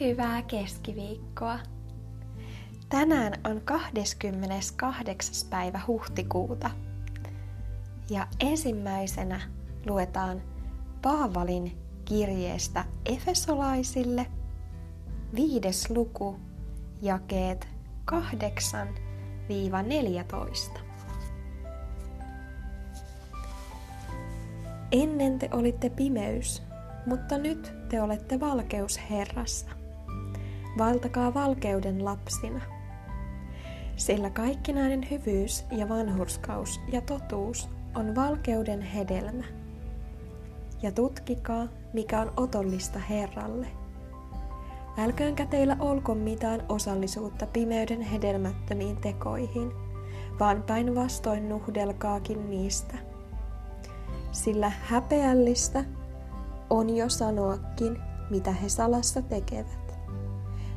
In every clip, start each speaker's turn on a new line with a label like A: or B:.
A: Hyvää keskiviikkoa. Tänään on 28. päivä huhtikuuta. Ja ensimmäisenä luetaan Paavalin kirjeestä Efesolaisille, viides luku, jakeet 8-14. Ennen te olitte pimeys, mutta nyt te olette valkeus Herrassa valtakaa valkeuden lapsina. Sillä kaikkinainen hyvyys ja vanhurskaus ja totuus on valkeuden hedelmä. Ja tutkikaa, mikä on otollista Herralle. Älköönkä teillä olko mitään osallisuutta pimeyden hedelmättömiin tekoihin, vaan päinvastoin nuhdelkaakin niistä. Sillä häpeällistä on jo sanoakin, mitä he salassa tekevät.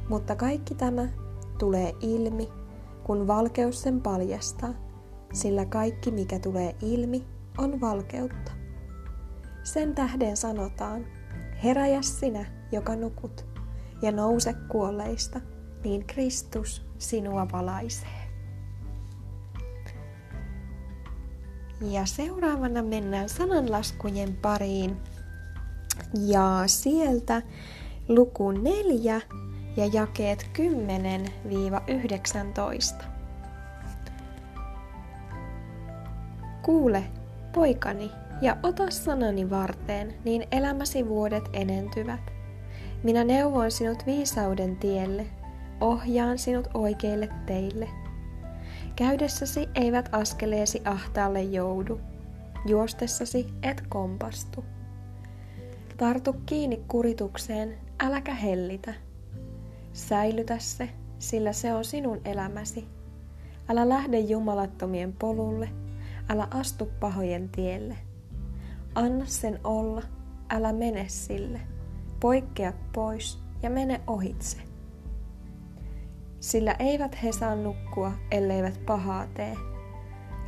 A: Mutta kaikki tämä tulee ilmi, kun valkeus sen paljastaa, sillä kaikki mikä tulee ilmi on valkeutta. Sen tähden sanotaan, heräjä sinä, joka nukut, ja nouse kuolleista, niin Kristus sinua valaisee. Ja seuraavana mennään sananlaskujen pariin. Ja sieltä luku neljä ja jakeet 10-19. Kuule, poikani, ja ota sanani varteen, niin elämäsi vuodet enentyvät. Minä neuvon sinut viisauden tielle, ohjaan sinut oikeille teille. Käydessäsi eivät askeleesi ahtaalle joudu, juostessasi et kompastu. Tartu kiinni kuritukseen, äläkä hellitä. Säilytä se, sillä se on sinun elämäsi. Älä lähde jumalattomien polulle, älä astu pahojen tielle. Anna sen olla, älä mene sille. Poikkea pois ja mene ohitse. Sillä eivät he saa nukkua, elleivät pahaa tee.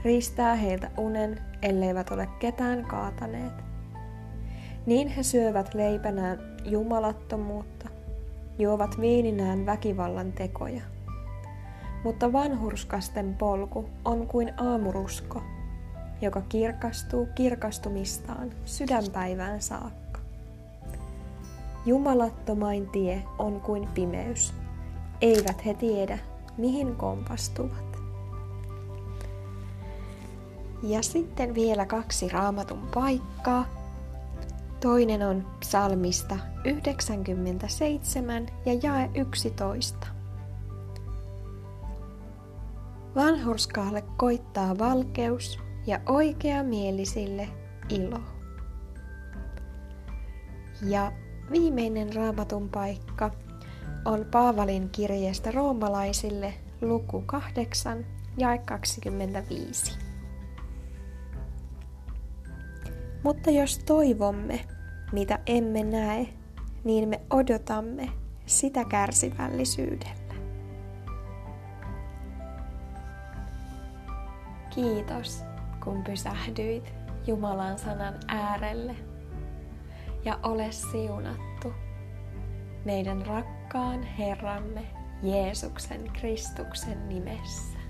A: Riistää heiltä unen, elleivät ole ketään kaataneet. Niin he syövät leipänään jumalattomuutta juovat viininään väkivallan tekoja. Mutta vanhurskasten polku on kuin aamurusko, joka kirkastuu kirkastumistaan sydänpäivään saakka. Jumalattomain tie on kuin pimeys. Eivät he tiedä, mihin kompastuvat. Ja sitten vielä kaksi raamatun paikkaa, Toinen on psalmista 97 ja jae 11. Vanhurskaalle koittaa valkeus ja oikea mielisille ilo. Ja viimeinen raamatun paikka on Paavalin kirjeestä roomalaisille luku 8 ja 25. Mutta jos toivomme, mitä emme näe, niin me odotamme sitä kärsivällisyydellä. Kiitos, kun pysähdyit Jumalan sanan äärelle ja ole siunattu meidän rakkaan Herramme Jeesuksen Kristuksen nimessä.